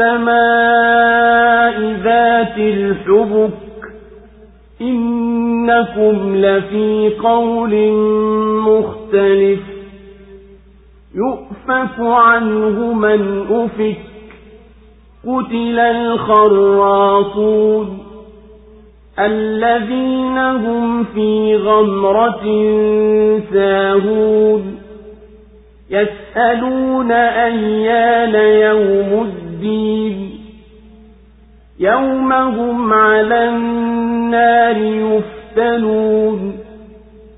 والسماء ذات الحبك إنكم لفي قول مختلف يؤفك عنه من أفك قتل الخراصون الذين هم في غمرة ساهون يسألون أيان يوم الدين يوم هم على النار يفتنون.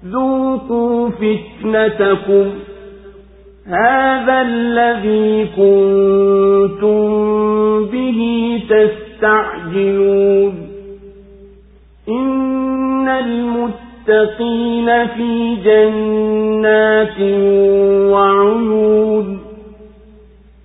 ذوقوا فتنتكم. هذا الذي كنتم به تستعجلون. إن المتقين في جنات وعيون.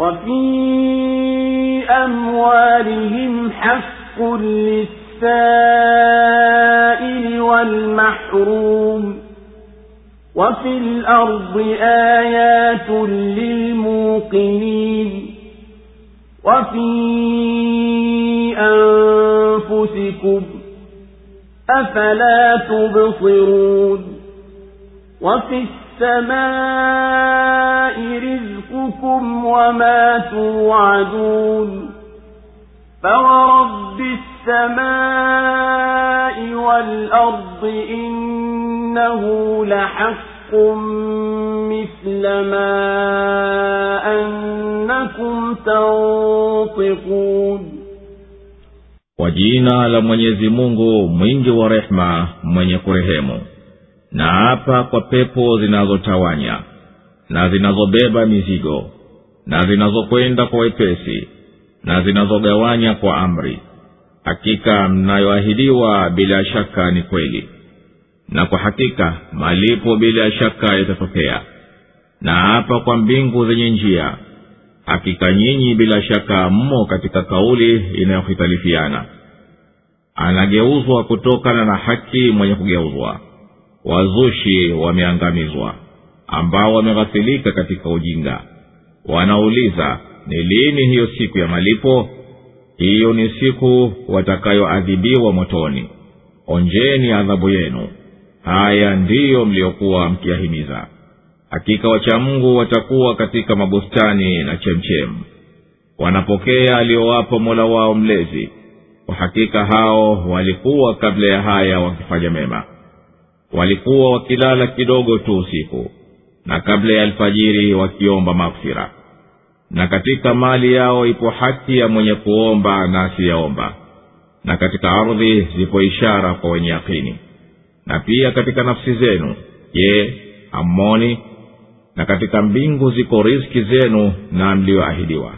وفي أموالهم حق للسائل والمحروم وفي الأرض آيات للموقنين وفي أنفسكم أفلا تبصرون وفي رزقكم وما توعدون فورب السماء والأرض إنه لحق مثل ما أنكم تنطقون. Kwa jina la mwenyezi mungu mwingi wa rehema na hapa kwa pepo zinazotawanya na zinazobeba mizigo na zinazokwenda kwa wepesi na zinazogawanya kwa amri. Hakika mnayoahidiwa bila shaka ni kweli. Na kwa hakika malipo bila shaka yatatokea. Na hapa kwa mbingu zenye njia hakika nyinyi bila shaka mmo katika kauli inayohitalifiana. Anageuzwa kutokana na haki mwenye kugeuzwa wazushi wameangamizwa ambao wameghafilika katika ujinga. Wanauliza ni lini hiyo siku ya malipo? Hiyo ni siku watakayoadhibiwa motoni. Onjeni adhabu yenu. Haya ndiyo mliokuwa mkiyahimiza. Hakika wachamngu watakuwa katika mabustani na chemchemu wanapokea aliyowapa mola wao mlezi. Kwa hakika hao walikuwa kabla ya haya wakifanya mema walikuwa wakilala kidogo tu usiku na kabla ya alfajiri wakiomba maghfira. Na katika mali yao ipo haki ya mwenye kuomba na asiyeomba na katika ardhi zipo ishara kwa wenye yakini. Na pia katika nafsi zenu je hammoni na katika mbingu ziko riski zenu na mliyoahidiwa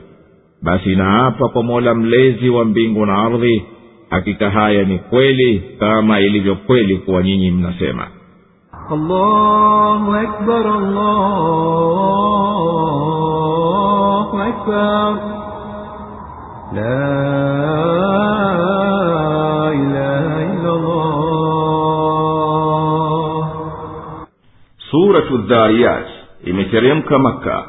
basi naapa kwa mola mlezi wa mbingu na ardhi hakika haya ni kweli kama ilivyo kweli kuwa nyinyi mnasema allahu akbar, allahu akbar. La. Suratu Dhariyat imeteremka Makka.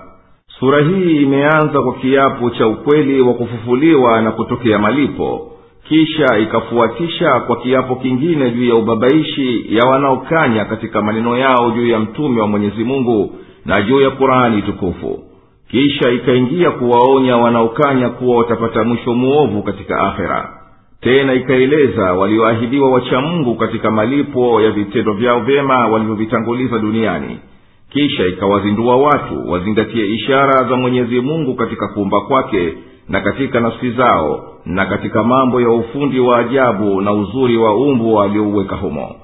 Sura hii imeanza kwa kiapo cha ukweli wa kufufuliwa na kutokea malipo kisha ikafuatisha kwa kiapo kingine juu ya ubabaishi ya wanaokanya katika maneno yao juu ya mtume wa mwenyezi mungu na juu ya qurani tukufu. Kisha ikaingia kuwaonya wanaokanya kuwa watapata mwisho mwovu katika akhera. Tena ikaeleza walioahidiwa wachamungu katika malipo ya vitendo vyao vyema walivyovitanguliza duniani. Kisha ikawazindua watu wazingatie ishara za mwenyezi mungu katika kuumba kwake na katika nafsi zao na katika mambo ya ufundi wa ajabu na uzuri wa umbu aliouweka humo.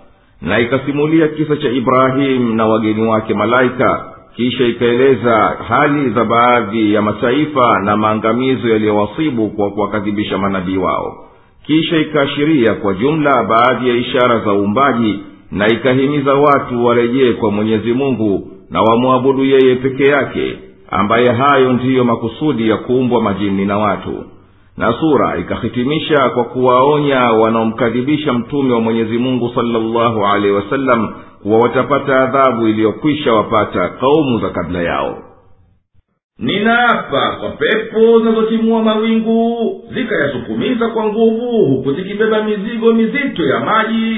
Na ikasimulia kisa cha ibrahimu na wageni wake malaika kisha ikaeleza hali za baadhi ya mataifa na maangamizo yaliyowasibu kwa kuwakadhibisha manabii wao. Kisha ikaashiria kwa jumla baadhi ya ishara za uumbaji na ikahimiza watu warejee kwa mwenyezi mungu na wamwabudu yeye peke yake ambaye hayo ndiyo makusudi ya kuumbwa majini na watu. Na sura ikahitimisha kwa kuwaonya wanaomkadhibisha mtume wa mwenyezi mungu salllahu alehi wasallam kuwa watapata adhabu iliyokwisha wapata kaumu za kabla yao. Ninaapa kwa pepo zinazotimua mawingu zikayasukumiza kwa nguvu huku zikibeba mizigo mizito ya maji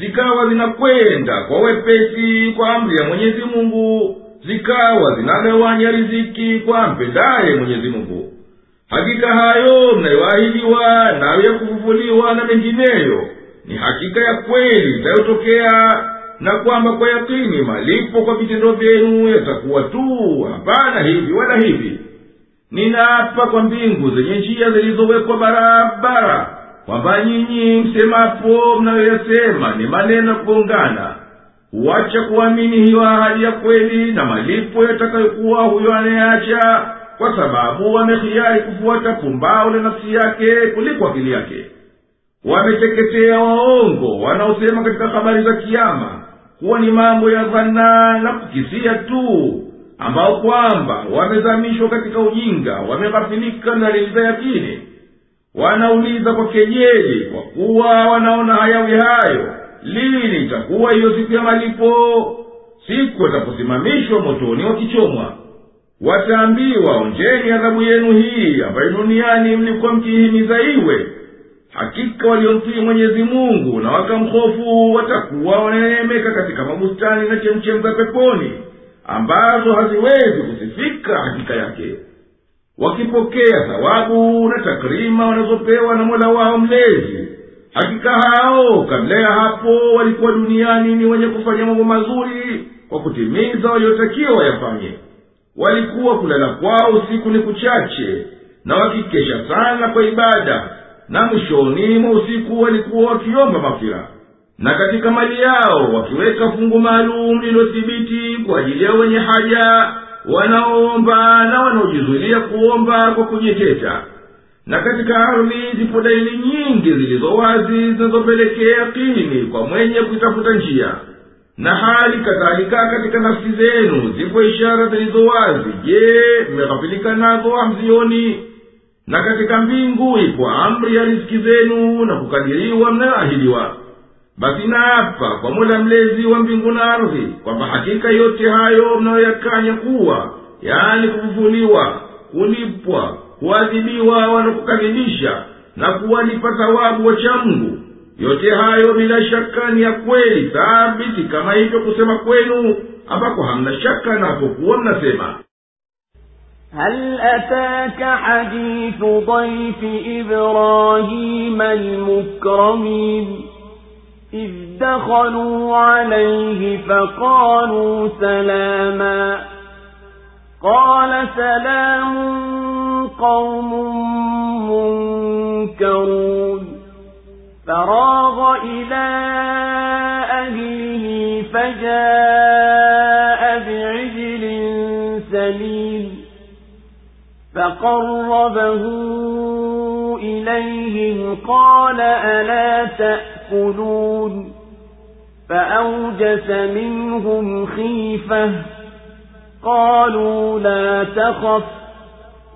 zikawa zinakwenda kwa wepesi kwa amri ya mwenyezi mungu zikawa zinagawanya riziki kwa mpendaye mwenyezi mungu. Hakika hayo mnayoahidiwa nayo ya kufufuliwa na mengineyo. Ni hakika ya kweli itayotokea na kwamba kwa yakini malipo kwa vitendo vyenu yatakuwa tu hapana hivi wala hivi. Ninaapa kwa mbingu zenye njia zilizowekwa barabara kwamba nyinyi msemapo mnayoyasema ni maneno ya kugongana huacha kuamini hiyo ahadi ya kweli na malipo yatakayokuwa huyo anayeacha kwa sababu wamehiari kufuata pumbao la nafsi yake kuliko akili yake. Wameteketea waongo wanaosema katika habari za kiama kuwa ni mambo ya dhana na kukisia tu ambao kwamba wamezamishwa katika ujinga wameghafilika na dalili yakini wanauliza kwa kejeli kwa kuwa wanaona hayawi hayo lini itakuwa hiyo siku ya malipo? Siku wataposimamishwa motoni wakichomwa wataambiwa onjeni adhabu yenu hii ambayo duniani mlikuwa mkihimiza iwe. Hakika waliomtii mwenyezi mungu na wakamhofu watakuwa wananeemeka katika mabustani na chemchem za peponi ambazo haziwezi kusifika hakika yake. Wakipokea thawabu na takrima wanazopewa na mola wao mlezi hakika hao kabla ya hapo walikuwa duniani ni wenye kufanya mambo mazuri kwa kutimiza waliotakiwa wayafanye walikuwa kulala kwao usiku ni kuchache na wakikesha sana kwa ibada na mwishoni mwa usiku walikuwa wakiomba mafira na katika mali yao wakiweka fungu maalum lililothibiti kwa ajili ya wenye haja wanaoomba na wanaojizuilia kuomba kwa kujiteta na katika ardhi zipo dalili nyingi zilizo wazi zinazopelekea yakini kwa mwenye kuitafuta njia. Na hali kadhalika katika nafsi zenu zipo ishara zilizo wazi. Je mmeghafilika nazo hamzioni? Na katika mbingu ipo amri ya riziki zenu na kukadiriwa mnayoahidiwa. Basi naapa kwa mola mlezi wa mbingu na ardhi kwamba hakika yote hayo mnayoyakanya kuwa yaani kufufuliwa kulipwa kuadhibiwa wanakukadhibisha na kuwalipa thawabu wachamngu yote hayo bila shaka ni ya kweli thabiti kama hivyo kusema kwenu ambako hamna shaka napokuwa mnasema هل أتاك حديث ضيف إبراهيم المكرمين إذ دخلوا عليه فقالوا سلاما قال سلام قوم منكرون فراغ إلى أهله فجاء بعجل سليم فقربه إليهم قال ألا تأكلون فأوجس منهم خيفة قالوا لا تخف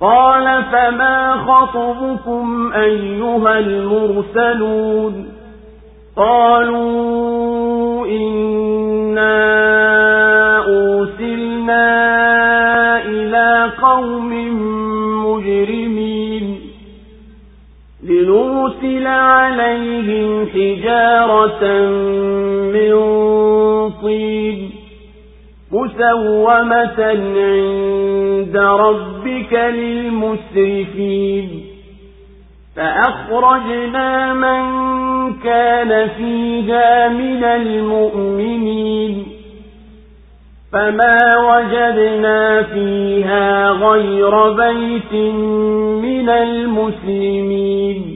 قال فما خطبكم أيها المرسلون قالوا إنا أرسلنا إلى قوم مجرمين لنرسل عليهم حجارة من طين مسومة عند ربك للمسرفين. فأخرجنا من كان فيها من المؤمنين. فما وجدنا فيها غير بيت من المسلمين.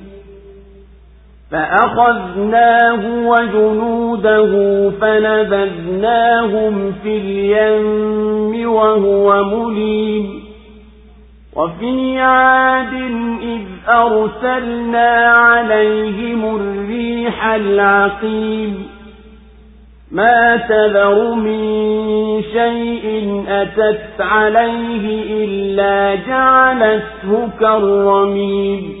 فأخذناه وجنوده فنبذناهم في اليم وهو مليم. وفي عاد إذ أرسلنا عليهم الريح العقيم. ما تذر من شيء أتت عليه إلا جعلته كالرميم.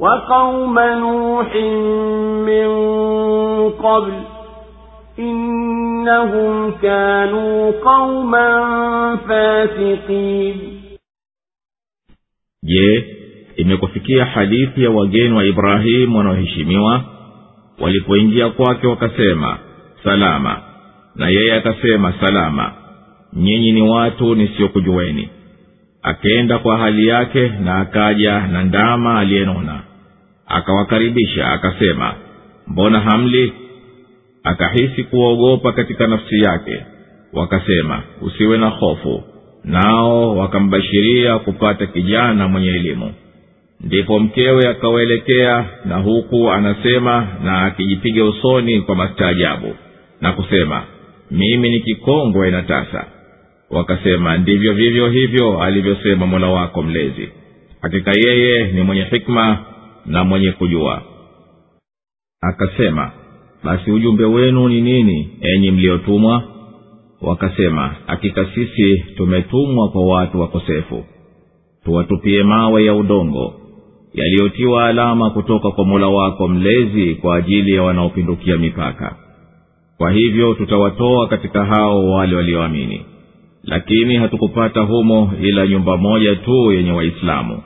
وقوم نوح من قبل إنهم كانوا قوما فاسقين je imekufikia hadithi ya wageni wa ibrahimu wanaoheshimiwa walipoingia kwake wakasema salama na yeye akasema salama nyinyi ni watu nisiokujueni akenda kwa hali yake na akaja na ndama aliyenona akawakaribisha akasema mbona hamli? Akahisi kuogopa katika nafsi yake. Wakasema usiwe na hofu. Nao wakambashiria kupata kijana mwenye elimu. Ndipo mkewe akawaelekea na huku anasema na akijipiga usoni kwa mastaajabu na kusema mimi ni kikongwe na tasa. Wakasema ndivyo vivyo hivyo alivyosema mola wako mlezi. Hakika yeye ni mwenye hikma na mwenye kujua. Akasema basi ujumbe wenu ni nini enyi mliotumwa? Wakasema hakika sisi tumetumwa kwa watu wakosefu. Tuwatupie mawe ya udongo yaliyotiwa alama kutoka kwa mola wako mlezi kwa ajili ya wanaopindukia mipaka. Kwa hivyo tutawatoa katika hao wale walioamini. Lakini hatukupata humo ila nyumba moja tu yenye waislamu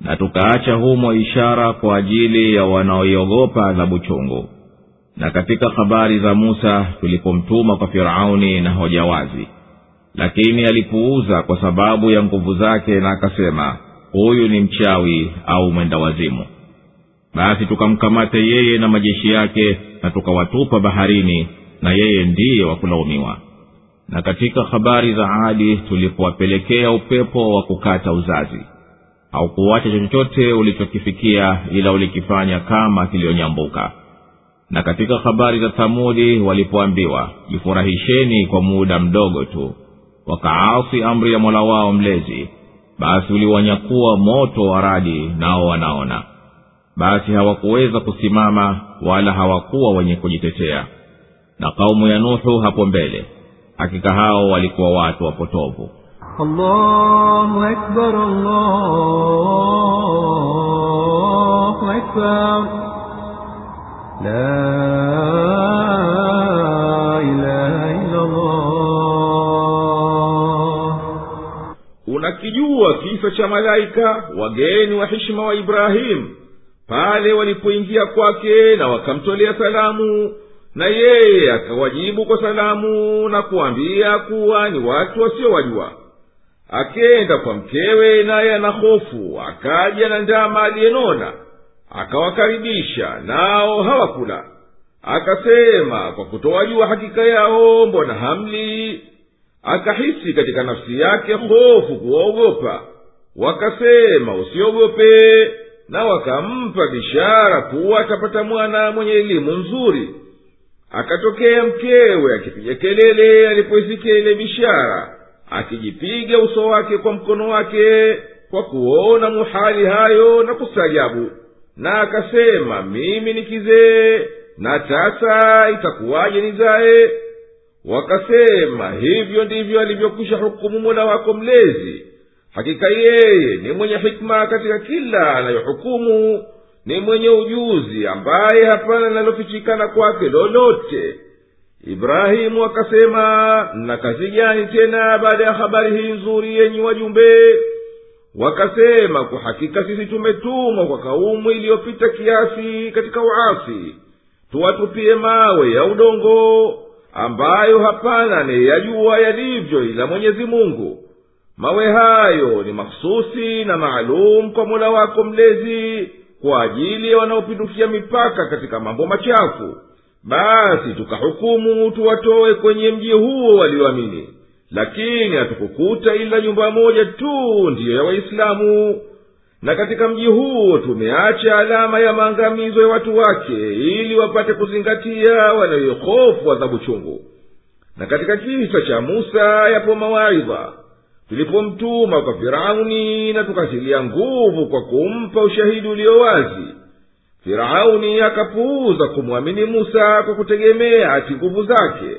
na tukaacha humo ishara kwa ajili ya wanaoiogopa adhabu chungu. Na katika habari za musa tulipomtuma kwa firauni na hoja wazi. Lakini alipuuza kwa sababu ya nguvu zake na akasema huyu ni mchawi au mwenda wazimu. Basi tukamkamata yeye na majeshi yake na tukawatupa baharini na yeye ndiye wa kulaumiwa. Na katika habari za adi tulipowapelekea upepo wa kukata uzazi haukuwacha chochote ulichokifikia ila ulikifanya kama kiliyonyambuka na katika habari za thamudi walipoambiwa jifurahisheni kwa muda mdogo tu wakaasi amri ya mola wao mlezi basi uliwanyakuwa moto wa radi nao wanaona. Basi hawakuweza kusimama wala hawakuwa wenye kujitetea. Na kaumu ya nuhu hapo mbele hakika hao walikuwa watu wapotovu الله أكبر الله أكبر لا إله إلا الله unakijua la malaika wageni wa heshima wa ibrahimu pale walipoingia kwake na wakamtolea salamu na yeye akawajibu kwa salamu na kuambia kuwa ni watu wasiowajua akenda kwa mkewe naye ana hofu akaja na ndama aliyenona akawakaribisha nao hawakula. Akasema kwa kutowajua hakika yao mbona hamli? Akahisi katika nafsi yake hofu kuwaogopa. Wakasema usiogope na wakampa bishara kuwa atapata mwana mwenye elimu nzuri. Akatokea mkewe akipiga kelele alipoisikia ile bishara akijipiga uso wake kwa mkono wake kwa kuona muhali hayo na kustaajabu na akasema mimi ni kizee na tasa itakuwaje nizaye wakasema hivyo ndivyo alivyokwisha hukumu mola wako mlezi. Hakika yeye ni mwenye hikma katika kila anayohukumu ni mwenye ujuzi ambaye hapana linalofichikana kwake lolote ibrahimu akasema mna kazi gani tena baada ya habari hii nzuri yenyi wajumbe? Wakasema kwa hakika sisi tumetumwa kwa kaumu iliyopita kiasi katika uasi tuwatupie mawe ya udongo ambayo hapana anayeyajua yalivyo ila mwenyezi mungu. Mawe hayo ni mahsusi na maalum kwa mola wako mlezi kwa ajili ya wanaopindukia mipaka katika mambo machafu basi tukahukumu tuwatoe kwenye mji huo walioamini. Lakini hatukukuta ila nyumba moja tu ndiyo ya waislamu. Na katika mji huo tumeacha alama ya maangamizo ya watu wake ili wapate kuzingatia wanayohofu adhabu chungu. Na katika kisa cha musa yapo mawaidha. Tulipomtuma kwa firauni na tukatilia nguvu kwa kumpa ushahidi ulio wazi firauni akapuuza kumwamini musa kwa kutegemea ati nguvu zake.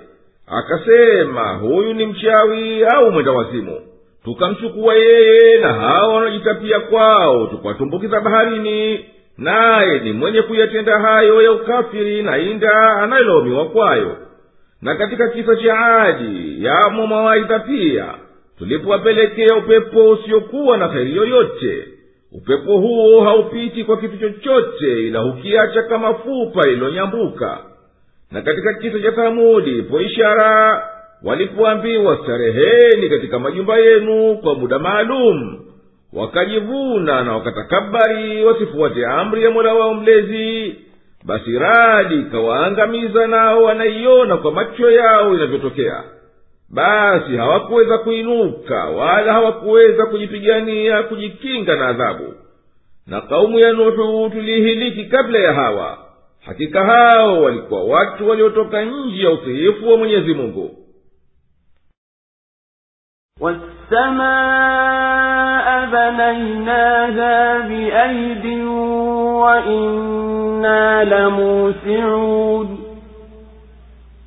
Akasema huyu ni mchawi au mwenda wazimu? Tukamchukua yeye na hawa wanajitapia kwao tukawatumbukiza baharini. Naye ni mwenye kuyatenda hayo ya ukafiri na inda anayelaumiwa kwayo. Na katika kisa cha adi yamo mawaidha pia tulipowapelekea upepo usiokuwa na heri yoyote upepo huo haupiti kwa kitu chochote ila hukiacha kama fupa lililonyambuka na katika kisa cha thamudi ipo ishara walipoambiwa stareheni katika majumba yenu kwa muda maalum. Wakajivuna na wakatakabari wasifuate amri ya mola wao mlezi. Basi radi ikawaangamiza nao wanaiona kwa macho yao inavyotokea basi hawakuweza kuinuka wala hawakuweza kujipigania kujikinga na adhabu na kaumu ya nuhu tuliihiliki kabla ya hawa hakika hao walikuwa watu waliotoka nji ya utiifu wa mwenyezi mungu والسماء بنيناها بأيد وإنا لموسعون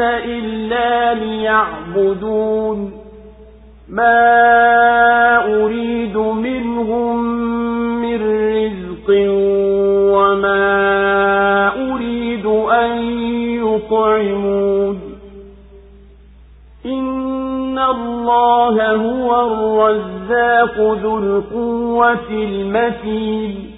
إلا ليعبدون ما أريد منهم من رزق وما أريد أن يطعمون إن الله هو الرزاق ذو القوة المتين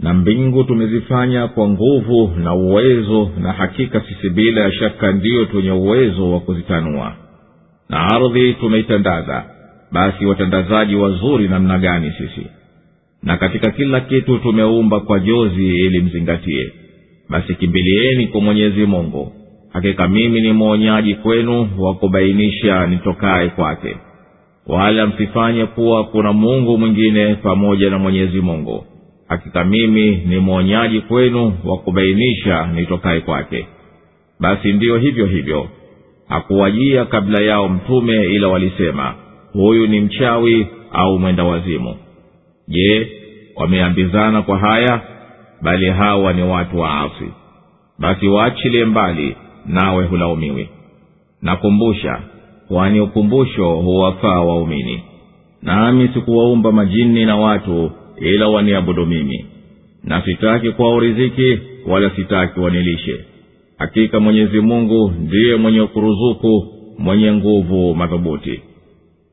na mbingu tumezifanya kwa nguvu na uwezo na hakika sisi bila ya shaka ndiyo twenye uwezo wa kuzitanua. Na ardhi tumeitandaza basi watandazaji wazuri namna gani sisi? Na katika kila kitu tumeumba kwa jozi ili mzingatie. Basi kimbilieni kwa mwenyezi mungu. Hakika mimi ni mwonyaji kwenu wa kubainisha nitokaye kwake. Wala msifanye kuwa kuna mungu mwingine pamoja na mwenyezi mungu hakika mimi ni mwonyaji kwenu wa kubainisha nitokaye kwake. Basi ndiyo hivyo hivyo. Hakuwajia kabla yao mtume ila walisema huyu ni mchawi au mwenda wazimu. Je wameambizana kwa haya? Bali hawa ni watu waasi basi waachilie mbali nawe hulaumiwi. Nakumbusha kwani ukumbusho huwafaa waumini. Nami sikuwaumba majini na watu ila waniabudu mimi. Na sitaki kwao riziki wala sitaki wanilishe. Hakika mwenyezi mungu ndiye mwenye kuruzuku mwenye nguvu madhubuti.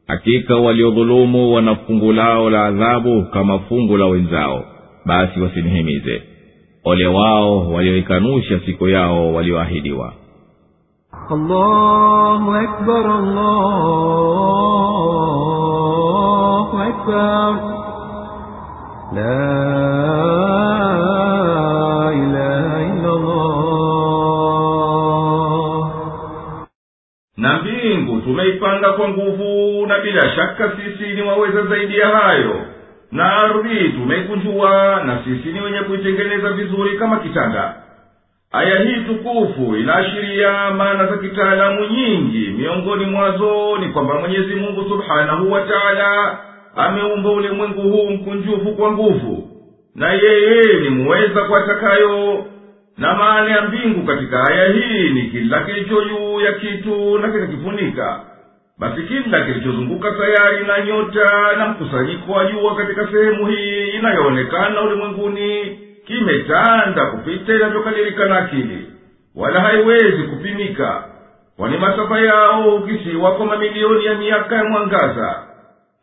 Hakika waliodhulumu wana fungu lao la adhabu kama fungu la wenzao basi wasinihimize. Ole wao walioikanusha siku yao walioahidiwa. Allahu na mbingu tumeipanga kwa nguvu na bila shaka sisi ni waweza zaidi ya hayo. Na ardhi tumeikunjua na sisi ni wenye kuitengeneza vizuri kama kitanda. Aya hii tukufu inaashiria maana za kitaalamu nyingi. Miongoni mwazo ni kwamba mwenyezi mungu subhanahu wa taala ameumba ulimwengu huu mkunjufu kwa nguvu na yeye ni muweza kwa takayo na maana ya mbingu katika aya hii ni kila kilicho juu ya kitu na kikakifunika basi kila kilichozunguka sayari na nyota na mkusanyiko wa jua katika sehemu hii inayoonekana ulimwenguni kimetanda kupita inavyokadirika na akili wala haiwezi kupimika kwani masafa yao hukisiwa kwa mamilioni ya miaka ya mwangaza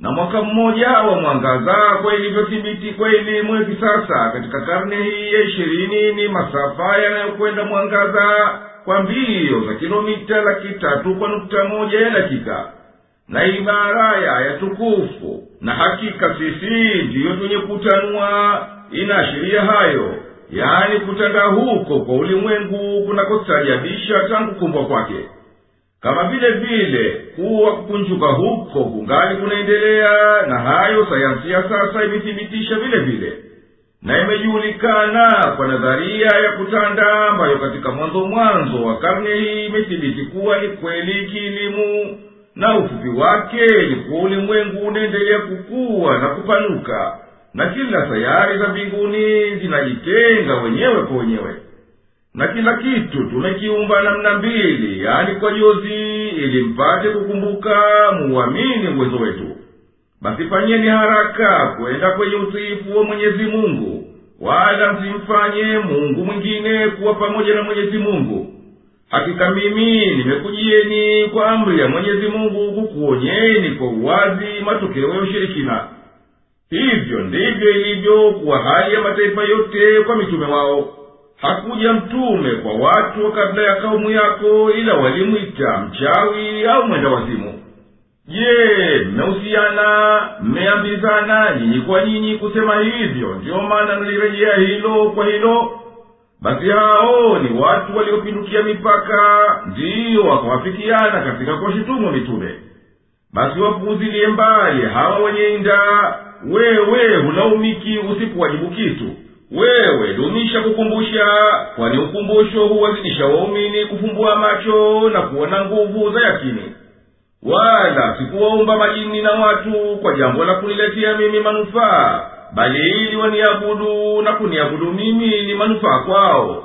na mwaka mmoja wa mwangaza kwa ilivyothibiti kwa elimu ya kisasa katika karne hii ya ishirini ni masafa yanayokwenda mwangaza kwa mbio za kilomita laki tatu kwa nukta moja ya dakika. Na ibara ya aya tukufu na hakika sisi ndiyo twenye kutanua inaashiria hayo. Yaani kutanda huko kwa ulimwengu kunakostajabisha tangu kumbwa kwake kama vile vile kuwa kukunjuka huko kungali kunaendelea na hayo sayansi ya sasa imethibitisha vile vile. Na imejulikana kwa nadharia ya kutanda ambayo katika mwanzo mwanzo wa karne hii imethibiti kuwa ni kweli kielimu na ufupi wake ni kuwa ulimwengu unaendelea kukuwa na kupanuka na kila sayari za mbinguni zinajitenga wenyewe kwa wenyewe na kila kitu tumekiumba namna mbili yani kwa jozi ili mpate kukumbuka muamini uwezo wetu. Basi fanyeni haraka kwenda kwenye utiifu wa mwenyezi mungu wala msimfanye mungu mwingine kuwa pamoja na mwenyezi mungu. Hakika mimi nimekujieni kwa amri ya mwenyezi mungu kukuonyeni kwa uwazi matokeo ya ushirikina. Hivyo ndivyo ilivyo kuwa hali ya mataifa yote kwa mitume wao hakuja mtume kwa watu kabla ya kaumu yako ila walimwita mchawi au mwenda wazimu. Je mmehusiana mmeambizana nyinyi kwa nyinyi kusema hivyo? Ndiyo maana nalirejea hilo kwa hilo. Basi hao ni watu waliopindukia mipaka ndiyo wakawafikiana katika kuwashutumu mitume. Basi wapuuzilie mbali hawa wenye inda wewe hulaumiki usipowajibu kitu wewe dumisha kukumbusha kwani ukumbusho huwazidisha waumini kufumbua macho na kuona nguvu za yakini. Wala sikuwaumba majini na watu kwa jambo la kuniletea mimi manufaa bali ili waniabudu na kuniabudu mimi ni manufaa kwao.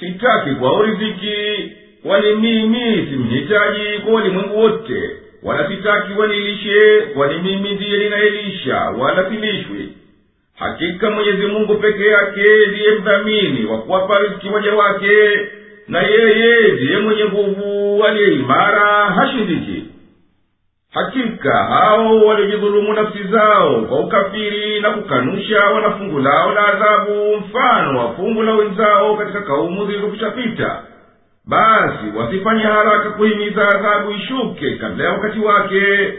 Sitaki kwao riziki kwani mimi simhitaji kwa walimwengu wote wala sitaki wanilishe kwani mimi ndiye ninayelisha wala silishwi hakika mwenyezi mungu peke yake ndiye mdhamini wa kuwapa riziki waja wake na yeye ndiye mwenye nguvu aliye imara hashindiki. Hakika hao waliojidhulumu nafsi zao kwa ukafiri na kukanusha wanafungu lao la adhabu mfano wa fungu la wenzao katika kaumu zilizopitapita basi wasifanye haraka kuhimiza adhabu ishuke kabla ya wakati wake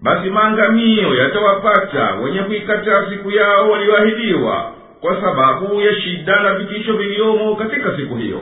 basi maangamio yatawapata wenye kuikataa siku yao walioahidiwa kwa sababu ya shida na vitisho viliomo katika siku hiyo